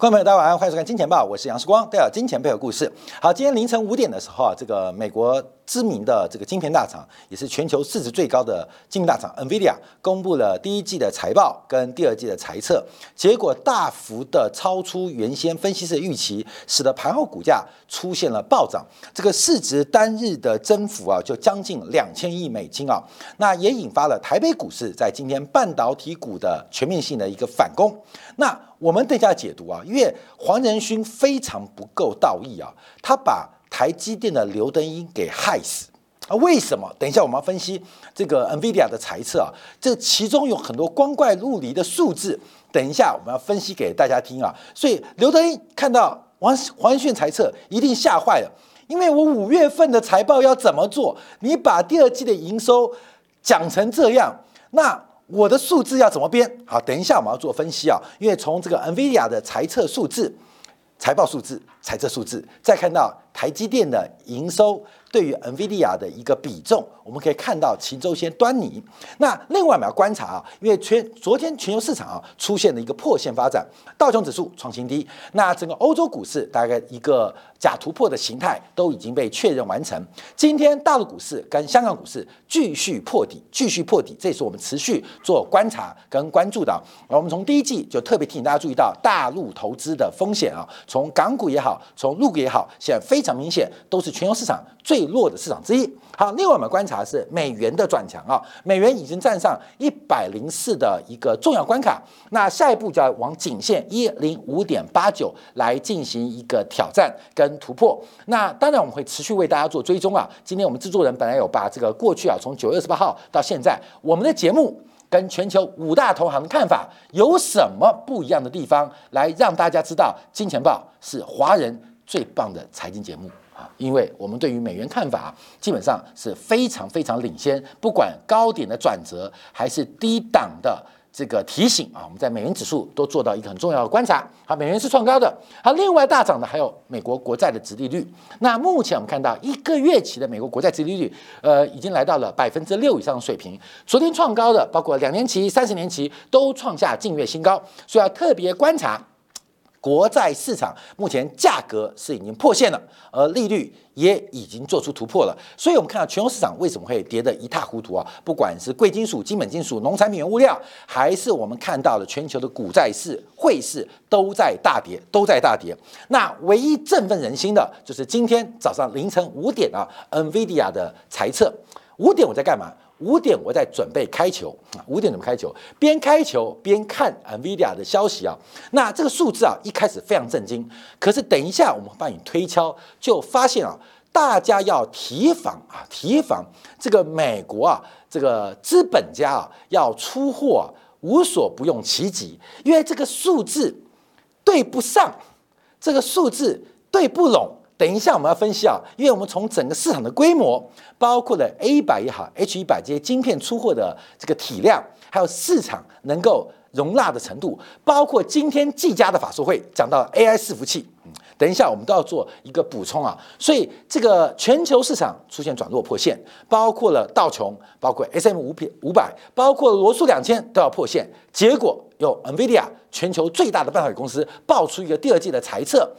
观众朋友，大家晚上好，欢迎收看《金钱报》，我是杨世光，带来金钱背后故事。好，今天凌晨五点的时候啊，这个美国知名的这个晶片大厂，也是全球市值最高的晶片大厂 NVIDIA，公布了第一季的财报跟第二季的财测，结果大幅的超出原先分析师的预期，使得盘后股价出现了暴涨，这个市值单日的增幅啊，就将近两千亿美金啊，那也引发了台北股市在今天半导体股的全面性的一个反攻。那我们等一下解读啊，因为黄仁勋非常不够道义啊，他把台积电的刘德英给害死啊？为什么？等一下我们要分析这个 NVIDIA 的猜测啊，这其中有很多光怪陆离的数字，等一下我们要分析给大家听啊。所以刘德英看到黄黄仁勋猜测一定吓坏了，因为我五月份的财报要怎么做？你把第二季的营收讲成这样，那。我的数字要怎么编？好，等一下我们要做分析啊，因为从这个 NVIDIA 的财测数字、财报数字、财测数字，再看到台积电的营收。对于 NVIDIA 的一个比重，我们可以看到其中一些端倪。那另外我们要观察啊，因为全昨天全球市场啊出现了一个破线发展，道琼指数创新低，那整个欧洲股市大概一个假突破的形态都已经被确认完成。今天大陆股市跟香港股市继续破底，继续破底，这也是我们持续做观察跟关注的。而我们从第一季就特别提醒大家注意到大陆投资的风险啊，从港股也好，从陆股也好，现在非常明显都是全球市场最。最弱的市场之一。好，另外我们观察是美元的转强啊，美元已经站上一百零四的一个重要关卡，那下一步就要往颈线一零五点八九来进行一个挑战跟突破。那当然我们会持续为大家做追踪啊。今天我们制作人本来有把这个过去啊，从九月二十八号到现在，我们的节目跟全球五大投行的看法有什么不一样的地方，来让大家知道，金钱报是华人最棒的财经节目。因为我们对于美元看法基本上是非常非常领先，不管高点的转折还是低档的这个提醒啊，我们在美元指数都做到一个很重要的观察。好，美元是创高的。好，另外大涨的还有美国国债的殖利率。那目前我们看到一个月期的美国国债殖利率，呃，已经来到了百分之六以上的水平。昨天创高的包括两年期、三十年期都创下近月新高，所以要特别观察。国债市场目前价格是已经破线了，而利率也已经做出突破了，所以我们看到全球市场为什么会跌得一塌糊涂啊？不管是贵金属、基本金属、农产品、原物料，还是我们看到的全球的股债市、汇市都在大跌，都在大跌。那唯一振奋人心的就是今天早上凌晨五点啊，NVIDIA 的财测，五点我在干嘛？五点我在准备开球啊，五点怎么开球？边开球边看 Nvidia 的消息啊。那这个数字啊，一开始非常震惊，可是等一下我们帮你推敲，就发现啊，大家要提防啊，提防这个美国啊，这个资本家啊要出货啊，无所不用其极，因为这个数字对不上，这个数字对不拢。等一下，我们要分析啊，因为我们从整个市场的规模，包括了 A 一百也好，H 一百这些晶片出货的这个体量，还有市场能够容纳的程度，包括今天技嘉的法说会讲到 AI 伺服器，嗯，等一下我们都要做一个补充啊。所以这个全球市场出现转弱破线，包括了道琼，包括 S M 五百五百，包括罗素两千都要破线，结果有 NVIDIA 全球最大的半导体公司爆出一个第二季的财测。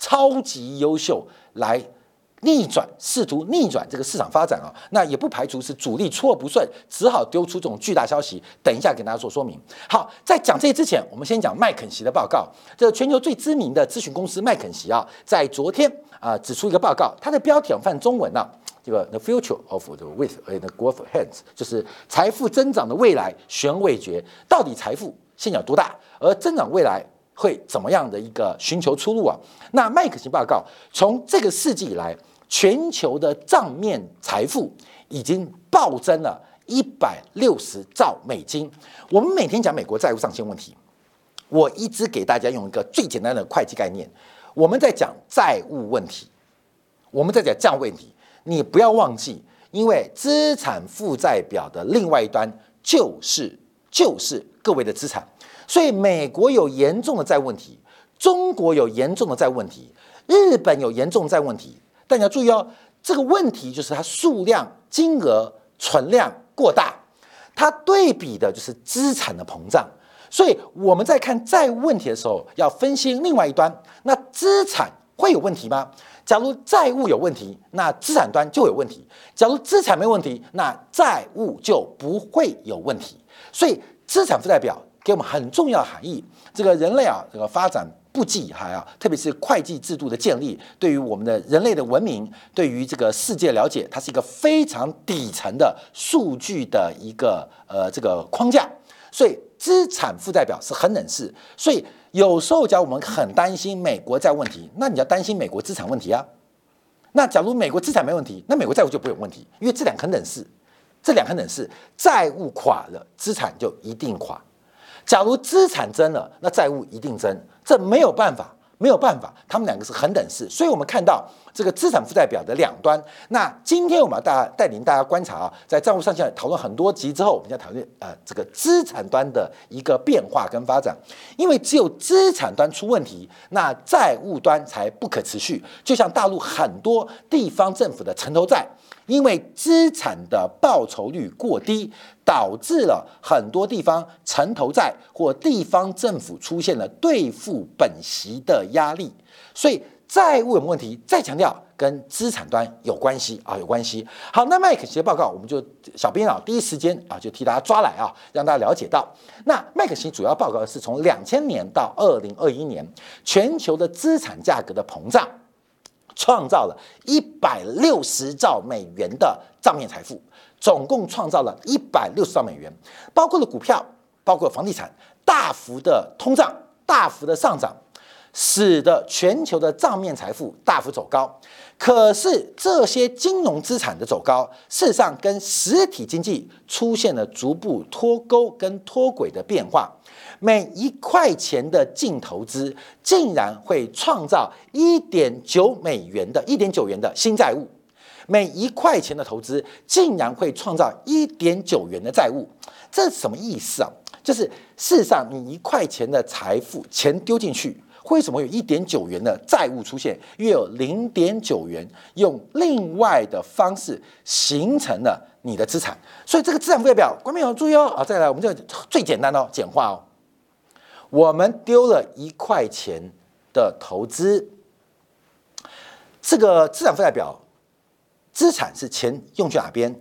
超级优秀，来逆转，试图逆转这个市场发展啊，那也不排除是主力出货不顺，只好丢出这种巨大消息。等一下给大家做说明。好，在讲这些之前，我们先讲麦肯锡的报告。这全球最知名的咨询公司麦肯锡啊，在昨天啊指出一个报告，它的标题我翻中文啊，这个 The Future of the Wealth and Growth Hands，就是财富增长的未来悬未决，到底财富现有多大，而增长未来。会怎么样的一个寻求出路啊？那麦克锡报告从这个世纪以来，全球的账面财富已经暴增了一百六十兆美金。我们每天讲美国债务上限问题，我一直给大家用一个最简单的会计概念。我们在讲债务问题，我们在讲账问题，你不要忘记，因为资产负债表的另外一端就是就是各位的资产。所以美国有严重的债务问题，中国有严重的债务问题，日本有严重的债务问题。但你要注意哦，这个问题就是它数量、金额、存量过大，它对比的就是资产的膨胀。所以我们在看债务问题的时候，要分析另外一端，那资产会有问题吗？假如债务有问题，那资产端就有问题；假如资产没问题，那债务就不会有问题。所以资产负债表给我们很重要含义。这个人类啊，这个发展不计还啊，特别是会计制度的建立，对于我们的人类的文明，对于这个世界了解，它是一个非常底层的数据的一个呃这个框架。所以资产负债表是很冷事。所以有时候讲我们很担心美国债问题，那你要担心美国资产问题啊。那假如美国资产没问题，那美国债务就不会有问题，因为这两很冷事，这两很等式，债务垮了，资产就一定垮。假如资产增了，那债务一定增，这没有办法，没有办法，他们两个是恒等式。所以，我们看到这个资产负债表的两端。那今天我们要大家带领大家观察啊，在账务上下讨论很多集之后，我们要讨论呃这个资产端的一个变化跟发展。因为只有资产端出问题，那债务端才不可持续。就像大陆很多地方政府的城投债。因为资产的报酬率过低，导致了很多地方城投债或地方政府出现了兑付本息的压力，所以债务有问题。再强调跟资产端有关系啊，有关系。好，那麦肯锡的报告我们就小编啊，第一时间啊就替大家抓来啊，让大家了解到，那麦肯锡主要报告是从两千年到二零二一年全球的资产价格的膨胀。创造了一百六十兆美元的账面财富，总共创造了一百六十兆美元，包括了股票，包括房地产，大幅的通胀，大幅的上涨，使得全球的账面财富大幅走高。可是这些金融资产的走高，事实上跟实体经济出现了逐步脱钩跟脱轨的变化。每一块钱的净投资，竟然会创造一点九美元的一点九元的新债务；每一块钱的投资，竟然会创造一点九元的债务。这是什么意思啊？就是事实上，你一块钱的财富钱丢进去，为什么有一点九元的债务出现？又有零点九元用另外的方式形成了你的资产。所以这个资产负债表，观众要注意哦啊！再来，我们这最简单的简化哦。我们丢了一块钱的投资，这个资产负债表，资产是钱用去哪边？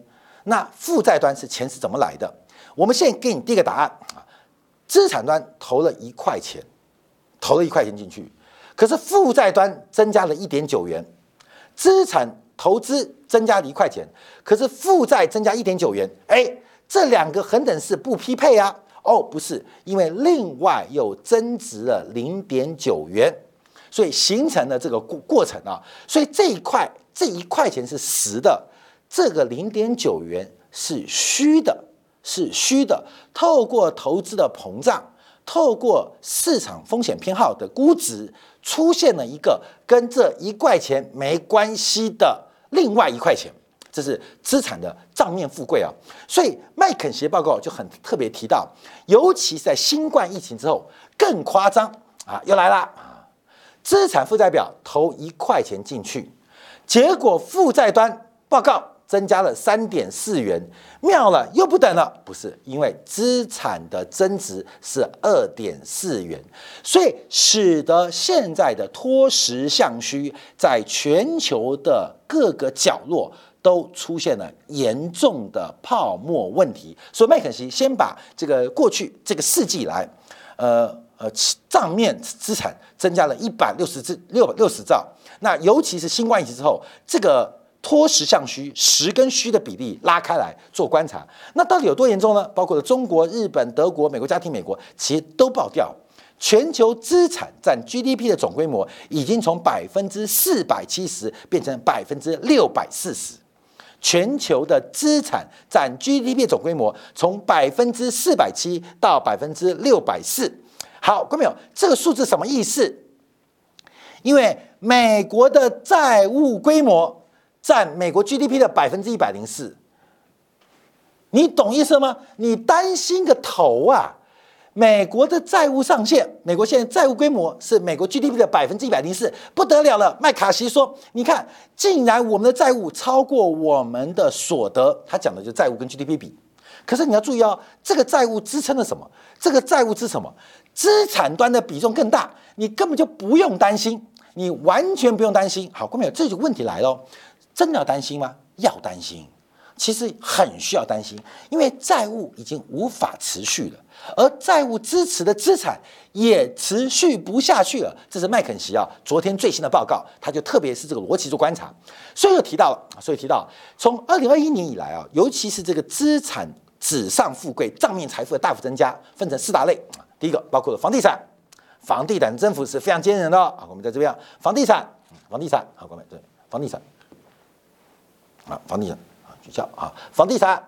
那负债端是钱是怎么来的？我们现在给你第一个答案啊，资产端投了一块钱，投了一块钱进去，可是负债端增加了一点九元，资产投资增加了一块钱，可是负债增加一点九元，哎，这两个恒等式不匹配啊。哦，不是，因为另外又增值了零点九元，所以形成了这个过过程啊。所以这一块这一块钱是实的，这个零点九元是虚的，是虚的。透过投资的膨胀，透过市场风险偏好的估值，出现了一个跟这一块钱没关系的另外一块钱。这是资产的账面富贵啊，所以麦肯锡报告就很特别提到，尤其是在新冠疫情之后更夸张啊，又来了啊，资产负债表投一块钱进去，结果负债端报告增加了三点四元，妙了又不等了，不是因为资产的增值是二点四元，所以使得现在的脱实向虚在全球的各个角落。都出现了严重的泡沫问题，所以麦肯锡先把这个过去这个世纪来，呃呃账面资产增加了一百六十至六六十兆，那尤其是新冠疫情之后，这个脱实向虚，实跟虚的比例拉开来做观察，那到底有多严重呢？包括了中国、日本、德国、美国家庭、美国，其实都爆掉，全球资产占 GDP 的总规模已经从百分之四百七十变成百分之六百四十。全球的资产占 GDP 总规模从百分之四百七到百分之六百四。好，各位朋友，这个数字什么意思？因为美国的债务规模占美国 GDP 的百分之一百零四，你懂意思吗？你担心个头啊！美国的债务上限，美国现在债务规模是美国 GDP 的百分之一百零四，不得了了。麦卡锡说：“你看，竟然我们的债务超过我们的所得。”他讲的就是债务跟 GDP 比。可是你要注意哦，这个债务支撑了什么？这个债务支什么？资产端的比重更大，你根本就不用担心，你完全不用担心。好，各位朋友，这就问题来了，真的要担心吗？要担心。其实很需要担心，因为债务已经无法持续了，而债务支持的资产也持续不下去了。这是麦肯锡啊，昨天最新的报告，他就特别是这个逻辑做观察，所以就提到了，所以提到从二零二一年以来啊，尤其是这个资产纸上富贵、账面财富的大幅增加，分成四大类第一个包括了房地产，房地产政府是非常坚韧的啊。我们在这边，房地产，房地产，好，各位对，房地产，啊，房地产。叫啊，房地产、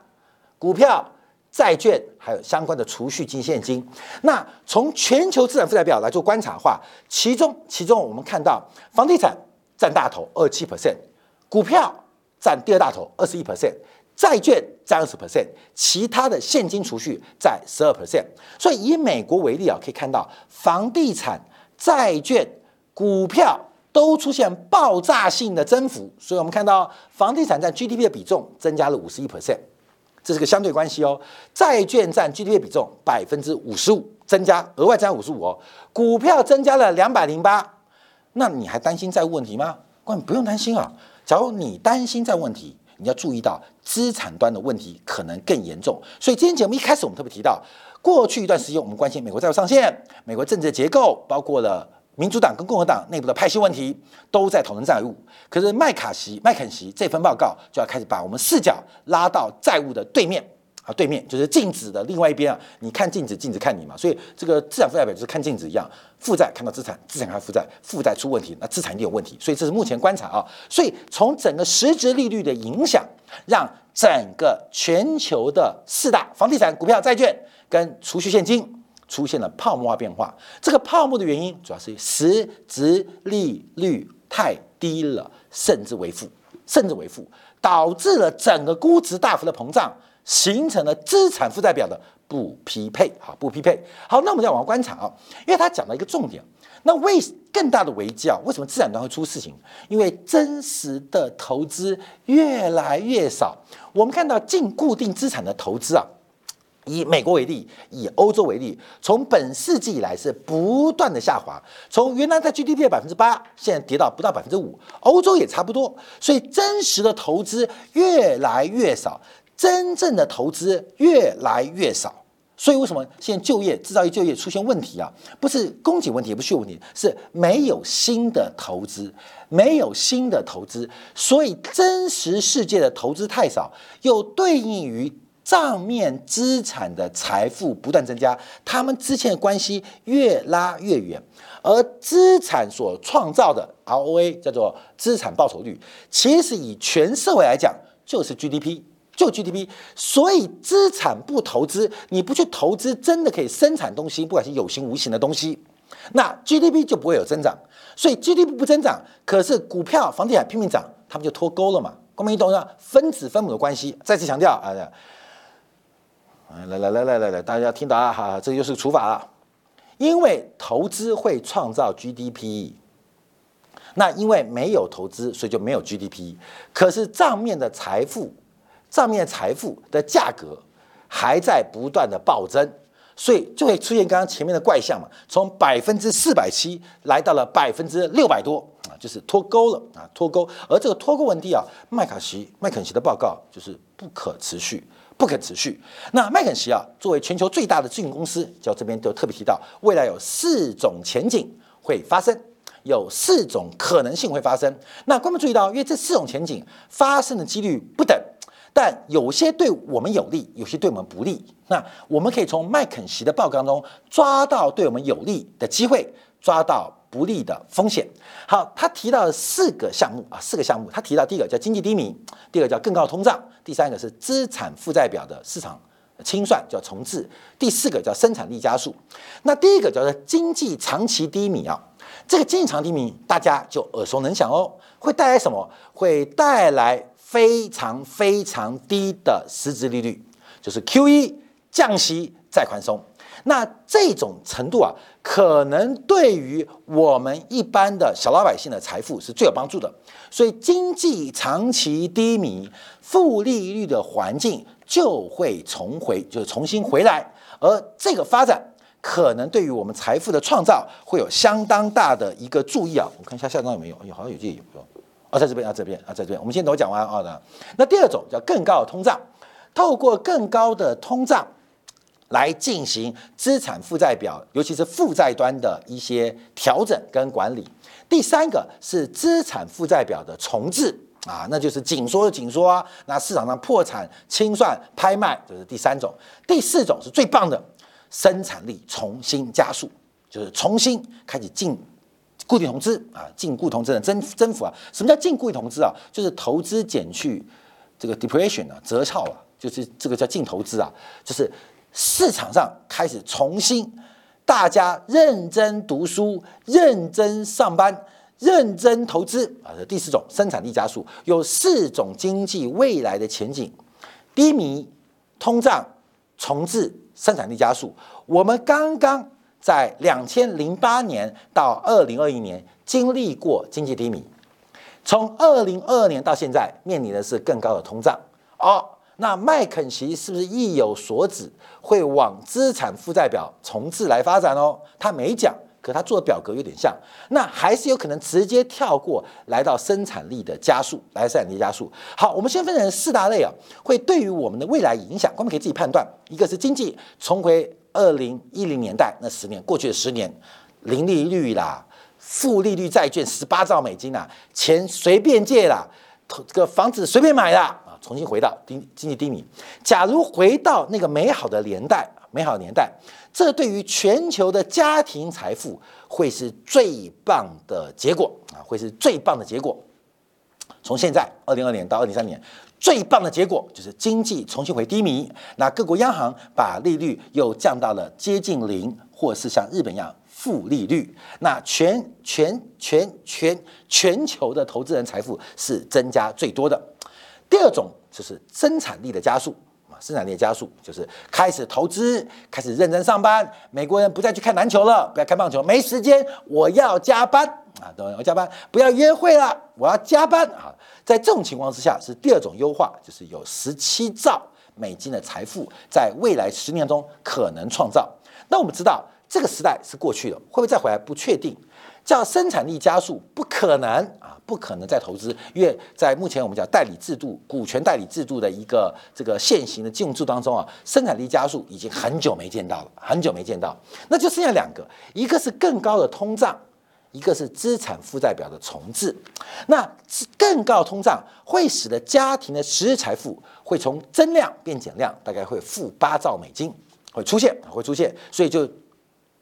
股票、债券，还有相关的储蓄金、现金。那从全球资产负债表来做观察的话，其中其中我们看到，房地产占大头，二七 percent；股票占第二大头，二十一 percent；债券占二十 percent；其他的现金储蓄在十二 percent。所以以美国为例啊，可以看到房地产、债券、股票。都出现爆炸性的增幅，所以我们看到房地产占 GDP 的比重增加了五十一 percent，这是个相对关系哦。债券占 GDP 的比重百分之五十五，增加额外增加五十五哦。股票增加了两百零八，那你还担心债务问题吗？关不用担心啊。假如你担心债务问题，你要注意到资产端的问题可能更严重。所以今天节目一开始我们特别提到，过去一段时间我们关心美国债务上限、美国政治结构，包括了。民主党跟共和党内部的派系问题都在讨论债务，可是麦卡锡、麦肯锡这份报告就要开始把我们视角拉到债务的对面啊，对面就是镜子的另外一边啊。你看镜子，镜子看你嘛。所以这个资产负债表就是看镜子一样，负债看到资产，资产看负债，负债出问题，那资产一定有问题。所以这是目前观察啊。所以从整个实质利率的影响，让整个全球的四大房地产、股票、债券跟储蓄现金。出现了泡沫化变化，这个泡沫的原因主要是实质利率太低了，甚至为负，甚至为负，导致了整个估值大幅的膨胀，形成了资产负债表的不匹配。好，不匹配。好，那我们再往下观察啊，因为他讲到一个重点，那为更大的危机啊，为什么资产端会出事情？因为真实的投资越来越少，我们看到净固定资产的投资啊。以美国为例，以欧洲为例，从本世纪以来是不断的下滑，从原来在 GDP 的百分之八，现在跌到不到百分之五，欧洲也差不多，所以真实的投资越来越少，真正的投资越来越少，所以为什么现在就业、制造业就业出现问题啊？不是供给问题，也不是问题，是没有新的投资，没有新的投资，所以真实世界的投资太少，又对应于。账面资产的财富不断增加，他们之间的关系越拉越远，而资产所创造的 ROA 叫做资产报酬率，其实以全社会来讲就是 GDP，就 GDP。所以资产不投资，你不去投资真的可以生产东西，不管是有形无形的东西，那 GDP 就不会有增长。所以 GDP 不增长，可是股票、房地产拼命涨，他们就脱钩了嘛？光明，你懂吗？分子分母的关系。再次强调啊。来来来来来来，大家听到啊哈，这就是除法了。因为投资会创造 GDP，那因为没有投资，所以就没有 GDP。可是账面的财富，账面财富的价格还在不断的暴增，所以就会出现刚刚前面的怪象嘛，从百分之四百七来到了百分之六百多啊，就是脱钩了啊，脱钩。而这个脱钩问题啊，麦卡锡麦肯锡的报告就是不可持续。不可持续。那麦肯锡啊，作为全球最大的咨询公司，就这边就特别提到，未来有四种前景会发生，有四种可能性会发生。那观众注意到，因为这四种前景发生的几率不等，但有些对我们有利，有些对我们不利。那我们可以从麦肯锡的报告中抓到对我们有利的机会，抓到。不利的风险。好，他提到四个项目啊，四个项目。他提到第一个叫经济低迷，第二个叫更高通胀，第三个是资产负债表的市场清算叫重置，第四个叫生产力加速。那第一个叫做经济长期低迷啊，这个经济长期低迷大家就耳熟能详哦，会带来什么？会带来非常非常低的实质利率，就是 Q E 降息再宽松。那这种程度啊，可能对于我们一般的小老百姓的财富是最有帮助的。所以经济长期低迷、负利率的环境就会重回，就是重新回来。而这个发展可能对于我们财富的创造会有相当大的一个注意啊。我看一下下张有没有？哎，好像有这有啊，在这边啊，这边啊，在这边。我们先等我讲完啊的。那第二种叫更高的通胀，透过更高的通胀。来进行资产负债表，尤其是负债端的一些调整跟管理。第三个是资产负债表的重置啊，那就是紧缩的紧缩啊。那市场上破产清算拍卖，这是第三种。第四种是最棒的，生产力重新加速，就是重新开始进固定投资啊，进固投资的增增幅啊。什么叫进固定投资啊？就是投资减去这个 depreciation 啊，折俏啊，就是这个叫净投资啊，就是。市场上开始重新，大家认真读书、认真上班、认真投资啊！这第四种生产力加速，有四种经济未来的前景：低迷、通胀、重置、生产力加速。我们刚刚在两千零八年到二零二一年经历过经济低迷，从二零二二年到现在面临的是更高的通胀哦。那麦肯锡是不是意有所指，会往资产负债表重置来发展哦？他没讲，可他做的表格有点像。那还是有可能直接跳过来到生产力的加速，来生产力加速。好，我们先分成四大类啊，会对于我们的未来影响，我们可以自己判断。一个是经济重回二零一零年代那十年过去的十年，零利率啦，负利率债券十八兆美金啦，钱随便借啦，这个房子随便买啦。重新回到低经济低迷，假如回到那个美好的年代，美好的年代，这对于全球的家庭财富会是最棒的结果啊，会是最棒的结果。从现在二零二年到二零三年，最棒的结果就是经济重新回低迷，那各国央行把利率又降到了接近零，或是像日本一样负利率，那全全全全全球的投资人财富是增加最多的。第二种就是生产力的加速啊，生产力的加速就是开始投资，开始认真上班。美国人不再去看篮球了，不要看棒球，没时间，我要加班啊，对，要加班，不要约会了，我要加班啊。在这种情况之下，是第二种优化，就是有十七兆美金的财富在未来十年中可能创造。那我们知道这个时代是过去了，会不会再回来？不确定。叫生产力加速，不可能啊，不可能再投资，因为在目前我们讲代理制度、股权代理制度的一个这个现行的金融制当中啊，生产力加速已经很久没见到了，很久没见到，那就剩下两个，一个是更高的通胀，一个是资产负债表的重置。那更高通胀会使得家庭的实质财富会从增量变减量，大概会负八兆美金会出现，会出现，所以就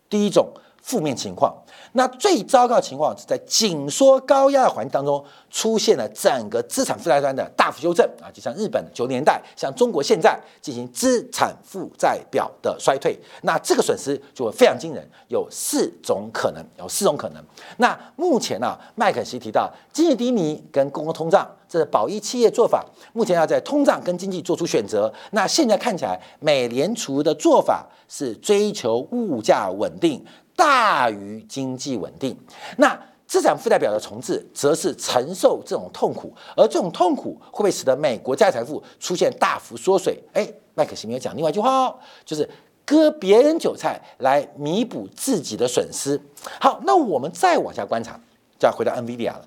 第一种。负面情况，那最糟糕的情况是在紧缩高压的环境当中，出现了整个资产负债端的大幅修正啊，就像日本九年代，像中国现在进行资产负债表的衰退，那这个损失就会非常惊人，有四种可能，有四种可能。那目前呢，麦肯锡提到经济低迷跟公共通胀，这是保益企业做法，目前要在通胀跟经济做出选择。那现在看起来，美联储的做法是追求物价稳定。大于经济稳定，那资产负债表的重置，则是承受这种痛苦，而这种痛苦会不会使得美国家财富出现大幅缩水？哎，麦克西没有讲另外一句话哦，就是割别人韭菜来弥补自己的损失。好，那我们再往下观察，就要回到 NVIDIA 了。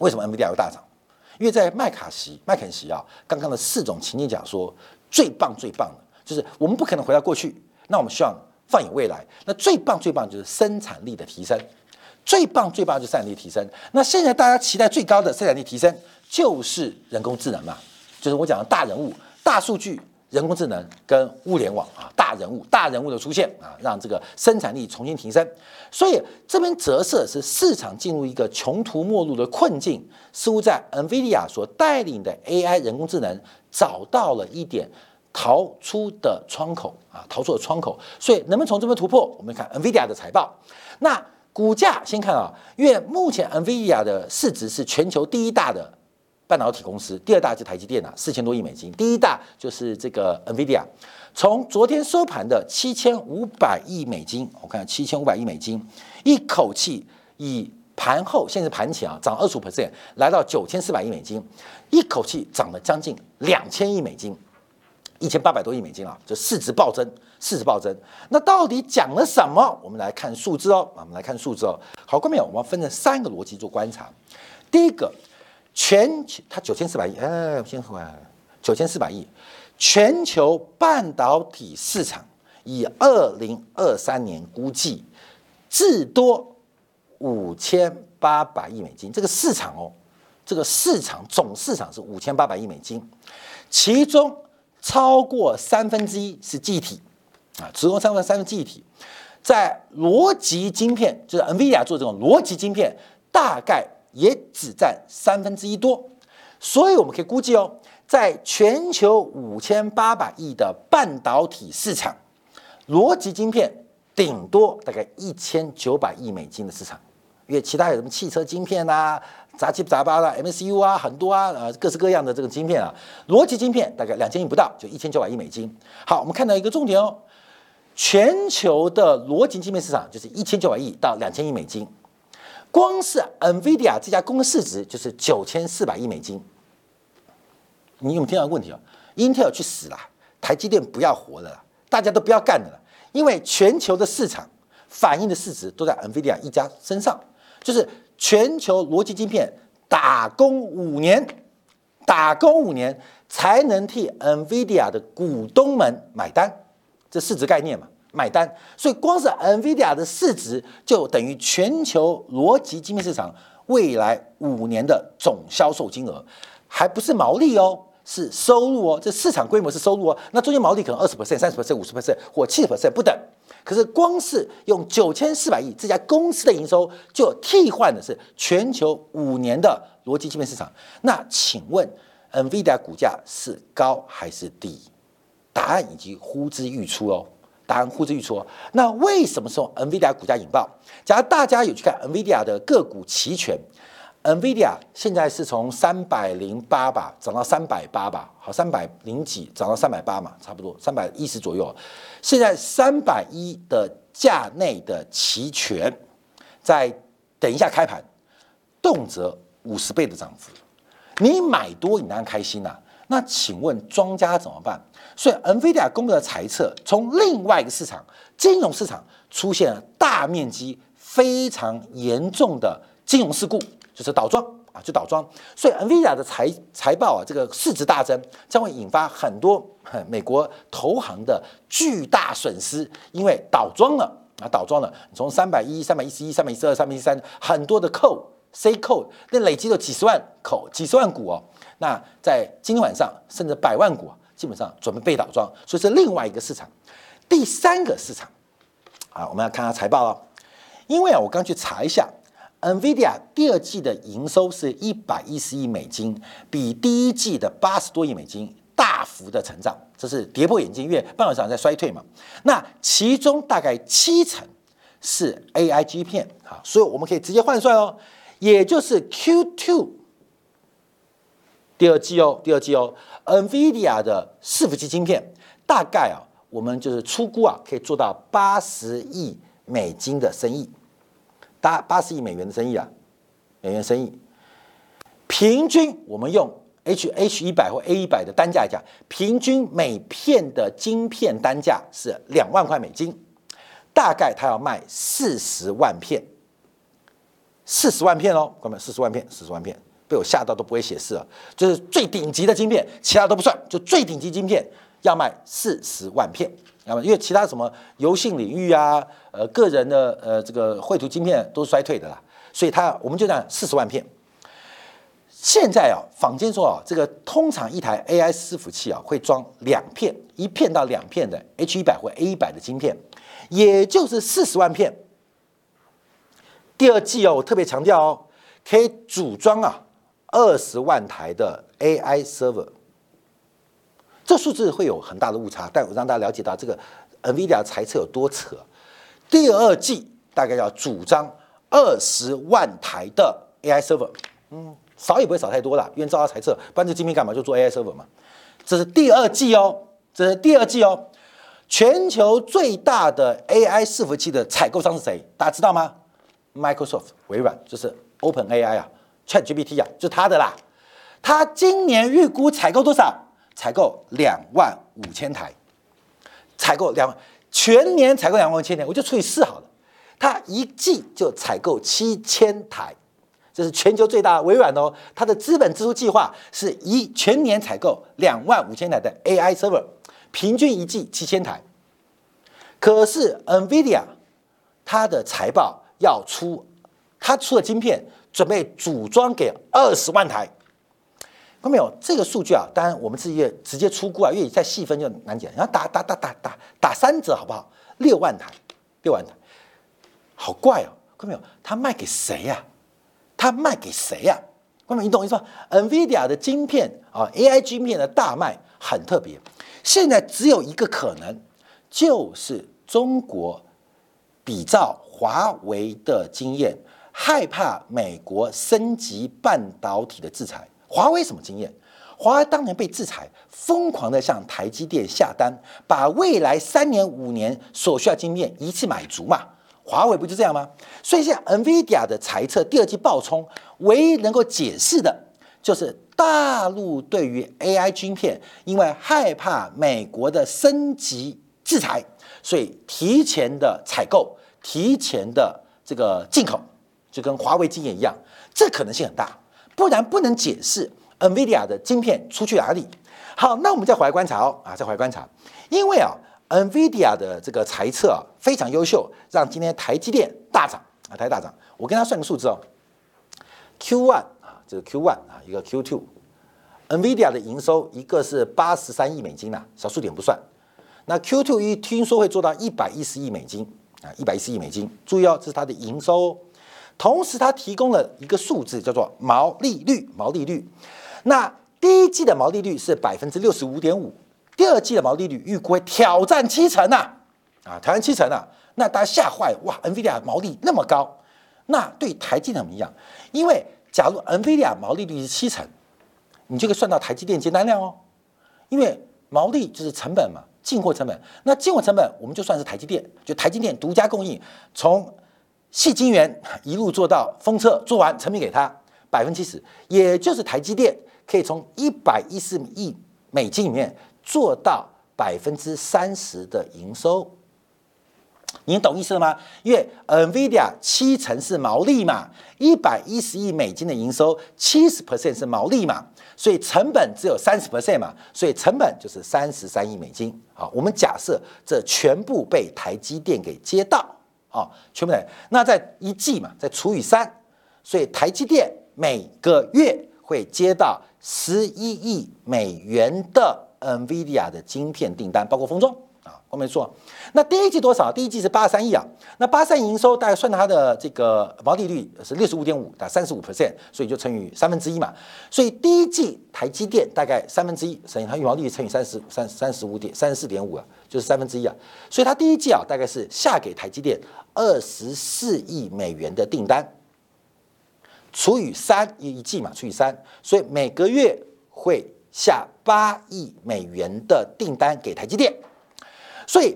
为什么 NVIDIA 会大涨？因为在麦卡锡、麦肯锡啊，刚刚的四种情境讲说，最棒最棒的就是我们不可能回到过去，那我们希望。放眼未来，那最棒最棒就是生产力的提升，最棒最棒就是生产力提升。那现在大家期待最高的生产力提升，就是人工智能嘛，就是我讲的大人物、大数据、人工智能跟物联网啊，大人物、大人物的出现啊，让这个生产力重新提升。所以这边折射是市场进入一个穷途末路的困境，似乎在 NVIDIA 所带领的 AI 人工智能找到了一点。逃出的窗口啊，逃出的窗口，所以能不能从这边突破？我们看 NVIDIA 的财报。那股价先看啊，因为目前 NVIDIA 的市值是全球第一大的半导体公司，第二大就台积电啊，四千多亿美金，第一大就是这个 NVIDIA。从昨天收盘的七千五百亿美金，我看七千五百亿美金，一口气以盘后现在盘前啊涨二十五 percent，来到九千四百亿美金，一口气涨了将近两千亿美金，一千八百多亿美金啊，就市值暴增，市值暴增。那到底讲了什么？我们来看数字哦，我们来看数字哦。好，观众朋友，我们分成三个逻辑做观察。第一个，全球它九千四百亿，哎，先回来，九千四百亿。全球半导体市场以二零二三年估计至多五千八百亿美金。这个市场哦，这个市场总市场是五千八百亿美金，其中超过三分之一是记忆体。啊，其中三分三分记忆体，在逻辑晶片，就是 NVIDIA 做这种逻辑晶片，大概也只占三分之一多，所以我们可以估计哦。在全球五千八百亿的半导体市场，逻辑晶片顶多大概一千九百亿美金的市场，因为其他有什么汽车晶片啊、杂七杂八的 MCU 啊，很多啊，呃，各式各样的这个晶片啊，逻辑晶片大概两千亿不到，就一千九百亿美金。好，我们看到一个重点哦，全球的逻辑晶片市场就是一千九百亿到两千亿美金，光是 NVIDIA 这家公司市值就是九千四百亿美金。你有没有听到问题啊？Intel 去死了，台积电不要活了，大家都不要干了，因为全球的市场反映的市值都在 NVIDIA 一家身上，就是全球逻辑晶片打工五年，打工五年才能替 NVIDIA 的股东们买单，这市值概念嘛，买单。所以光是 NVIDIA 的市值就等于全球逻辑晶片市场未来五年的总销售金额，还不是毛利哦。是收入哦，这市场规模是收入哦，那中间毛利可能二十 percent、三十 percent、五十 percent 或七十 percent 不等。可是光是用九千四百亿这家公司的营收，就替换的是全球五年的逻辑芯片市场。那请问，NVIDIA 股价是高还是低？答案已经呼之欲出哦，答案呼之欲出哦。那为什么说 NVIDIA 股价引爆？假如大家有去看 NVIDIA 的个股期权。NVIDIA 现在是从三百零八吧涨到三百八吧，好，三百零几涨到三百八嘛，差不多三百一十左右。现在三百一的价内的期权，在等一下开盘，动辄五十倍的涨幅，你买多你当然开心呐。那请问庄家怎么办？所以 NVIDIA 公布的猜测，从另外一个市场金融市场出现了大面积、非常严重的金融事故。就是倒装啊，就倒装，所以 Nvidia 的财财报啊，这个市值大增，将会引发很多 美国投行的巨大损失，因为倒装了啊，倒装了，从三百一、三百一十一、三百一十二、三百一十三，很多的扣 C 扣，那累积了几十万口、几十万股哦，那在今天晚上甚至百万股，基本上准备被倒装，所以是另外一个市场。第三个市场啊，我们要看下财报哦，因为啊，我刚去查一下。NVIDIA 第二季的营收是一百一十亿美金，比第一季的八十多亿美金大幅的成长，这是跌破眼镜，因为半导体厂在衰退嘛。那其中大概七成是 AI 晶片，啊，所以我们可以直接换算哦，也就是 Q2 第二季哦，第二季哦，NVIDIA 的伺服器晶片大概啊，我们就是出估啊，可以做到八十亿美金的生意。八八十亿美元的生意啊，美元生意，平均我们用 H H 一百或 A 一百的单价讲，平均每片的晶片单价是两万块美金，大概他要卖四十万片，四十万片哦，哥们，四十万片，四十万片，被我吓到都不会写字了，就是最顶级的晶片，其他都不算，就最顶级晶片要卖四十万片。那么，因为其他什么游戏领域啊，呃，个人的呃这个绘图晶片都是衰退的啦，所以它我们就讲四十万片。现在啊，坊间说啊，这个通常一台 AI 伺服器啊会装两片，一片到两片的 H 一百或 A 一百的晶片，也就是四十万片。第二季哦，我特别强调哦，可以组装啊二十万台的 AI server。这数字会有很大的误差，但我让大家了解到这个 NVIDIA 财测有多扯。第二季大概要主张二十万台的 AI server，嗯，少也不会少太多了，因为照他猜测，不然这晶片干嘛就做 AI server 嘛。这是第二季哦，这是第二季哦。全球最大的 AI 伺服器的采购商是谁？大家知道吗？Microsoft 微软，就是 Open AI 啊，ChatGPT 啊，就是他的啦。他今年预估采购多少？采购两万五千台，采购两全年采购两万五千台，我就除以四好了。他一季就采购七千台。这是全球最大微软哦，它的资本支出计划是一全年采购两万五千台的 AI server，平均一季七千台。可是 NVIDIA 它的财报要出，它出了晶片，准备组装给二十万台。看到没有？这个数据啊，当然我们自己也直接出估啊，因为再细分就难讲。然后打打打打打打三折好不好？六万台，六万台，好怪哦！看到没有？他卖给谁呀？他卖给谁呀？各位，你懂我意思吗？NVIDIA 的晶片啊，AI 晶片的大卖很特别。现在只有一个可能，就是中国比照华为的经验，害怕美国升级半导体的制裁。华为什么经验？华为当年被制裁，疯狂的向台积电下单，把未来三年五年所需要晶片一次买足嘛。华为不就这样吗？所以现在 NVIDIA 的财测第二季爆冲，唯一能够解释的就是大陆对于 AI 晶片，因为害怕美国的升级制裁，所以提前的采购、提前的这个进口，就跟华为经验一样，这可能性很大，不然不能解释 NVIDIA 的晶片出去哪里。好，那我们再回来观察哦，啊，再回来观察，因为啊。NVIDIA 的这个财测啊非常优秀，让今天台积电大涨啊，台大涨。我跟他算个数字哦，Q1 啊，这个 Q1 啊，一个 Q2，NVIDIA 的营收一个是八十三亿美金呐，小数点不算。那 Q2 一听说会做到一百一十亿美金啊，一百一十亿美金。注意哦，这是它的营收。同时，它提供了一个数字叫做毛利率，毛利率。那第一季的毛利率是百分之六十五点五。第二季的毛利率预估挑战七成呐，啊，挑战七成啊，那大家吓坏哇！NVIDIA 毛利那么高，那对台积电怎么样？因为假如 NVIDIA 毛利率是七成，你就可以算到台积电接单量哦。因为毛利就是成本嘛，进货成本。那进货成本我们就算是台积电，就台积电独家供应，从细晶圆一路做到封测，做完成品给他百分之七十，也就是台积电可以从一百一十亿美金里面。做到百分之三十的营收，你懂意思了吗？因为 NVIDIA 七成是毛利嘛，一百一十亿美金的营收，七十 percent 是毛利嘛，所以成本只有三十 percent 嘛，所以成本就是三十三亿美金。好，我们假设这全部被台积电给接到，啊，全部来，那在一季嘛，再除以三，所以台积电每个月会接到十一亿美元的。NVIDIA 的晶片订单包括封装啊，我没错。那第一季多少？第一季是八十三亿啊。那八三营收大概算它的这个毛利率是六十五点五，打三十五 percent，所以就乘以三分之一嘛。所以第一季台积电大概三分之一乘以它毛利率乘以三十三三十五点三十四点五啊，就是三分之一啊。所以它第一季啊大概是下给台积电二十四亿美元的订单，除以三一一季嘛，除以三，所以每个月会。下八亿美元的订单给台积电，所以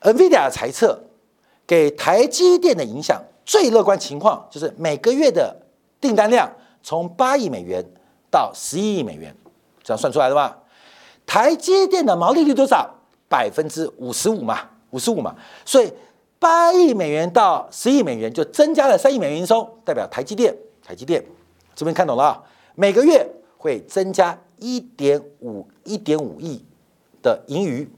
NVIDIA 的猜测给台积电的影响最乐观情况就是每个月的订单量从八亿美元到十一亿美元，这样算出来的吧？台积电的毛利率多少？百分之五十五嘛，五十五嘛，所以八亿美元到十亿美元就增加了三亿美元营收，代表台积电，台积电这边看懂了啊？每个月会增加。一点五一点五亿的盈余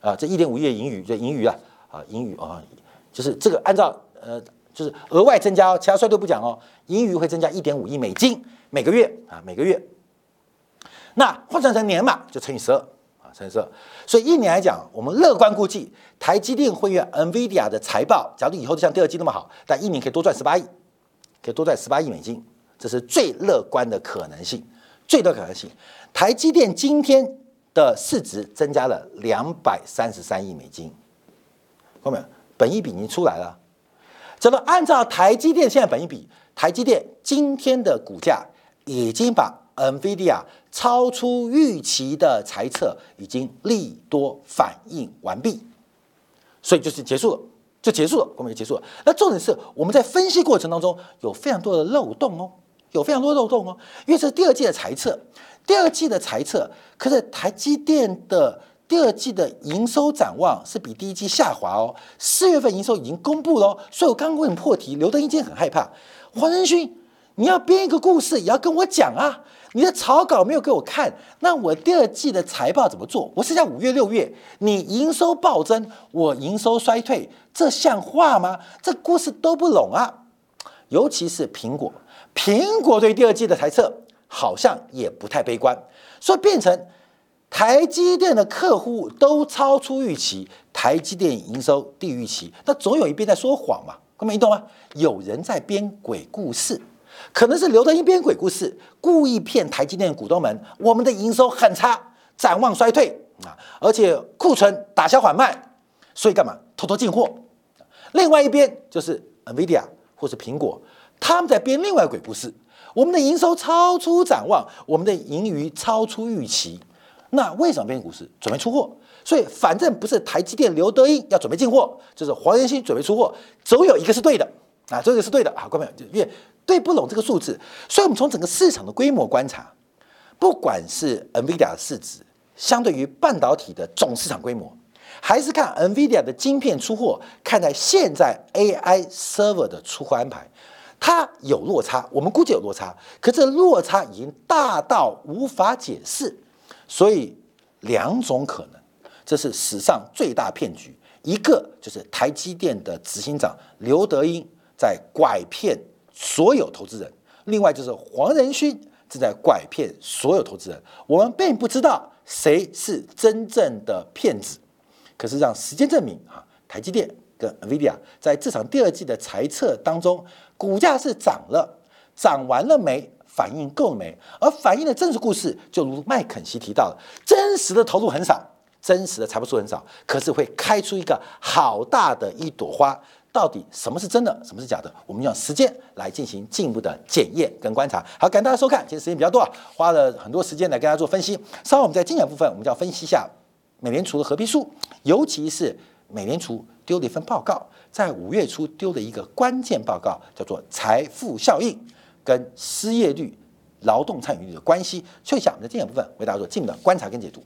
啊，这一点五亿的盈余，这盈余啊啊盈余啊，就是这个按照呃就是额外增加哦，其他衰退不讲哦，盈余会增加一点五亿美金每个月啊每个月，那换算成年嘛就乘以十二啊乘以十二，所以一年来讲，我们乐观估计台积电会用 NVIDIA 的财报，假如以后就像第二季那么好，但一年可以多赚十八亿，可以多赚十八亿美金，这是最乐观的可能性。最多可能性，台积电今天的市值增加了两百三十三亿美金，看到没有？本益比已经出来了。这个按照台积电现在本益比，台积电今天的股价已经把 NVIDIA 超出预期的猜测已经利多反应完毕，所以就是结束了，就结束了，我们就结束了。那重点是我们在分析过程当中有非常多的漏洞哦，有非常多漏洞哦，因为这是第二季的猜测，第二季的猜测，可是台积电的第二季的营收展望是比第一季下滑哦，四月份营收已经公布了，所以我刚刚为你破题，刘德英今天很害怕，黄仁勋。你要编一个故事，也要跟我讲啊！你的草稿没有给我看，那我第二季的财报怎么做？我是在五月、六月，你营收暴增，我营收衰退，这像话吗？这故事都不拢啊！尤其是苹果，苹果对第二季的猜测好像也不太悲观，所以变成台积电的客户都超出预期，台积电营收低于预期，那总有一边在说谎嘛？各位，你懂吗？有人在编鬼故事。可能是刘德英编鬼故事，故意骗台积电的股东们，我们的营收很差，展望衰退啊，而且库存打消缓慢，所以干嘛偷偷进货？另外一边就是 NVIDIA 或是苹果，他们在编另外鬼故事，我们的营收超出展望，我们的盈余超出预期，那为什么编股市？准备出货，所以反正不是台积电刘德英要准备进货，就是黄仁勋准备出货，总有一个是对的啊，这个是对的啊，各位因为。对不拢这个数字，所以我们从整个市场的规模观察，不管是 NVIDIA 的市值相对于半导体的总市场规模，还是看 NVIDIA 的晶片出货，看在现在 AI server 的出货安排，它有落差，我们估计有落差，可这落差已经大到无法解释，所以两种可能，这是史上最大骗局，一个就是台积电的执行长刘德英在拐骗。所有投资人，另外就是黄仁勋正在拐骗所有投资人。我们并不知道谁是真正的骗子，可是让时间证明啊，台积电跟 NVIDIA 在这场第二季的财测当中，股价是涨了，涨完了没？反应够没？而反映的真实故事，就如麦肯锡提到的，真实的投入很少，真实的财富数很少，可是会开出一个好大的一朵花。到底什么是真的，什么是假的？我们用时间来进行进一步的检验跟观察。好，感谢大家收看，今天时间比较多啊，花了很多时间来跟大家做分析。稍后我们在精简部分，我们就要分析一下美联储的合并数，尤其是美联储丢了一份报告，在五月初丢了一个关键报告，叫做财富效应跟失业率、劳动参与率的关系。休息一下，我们在精简部分为大家做进一步的观察跟解读。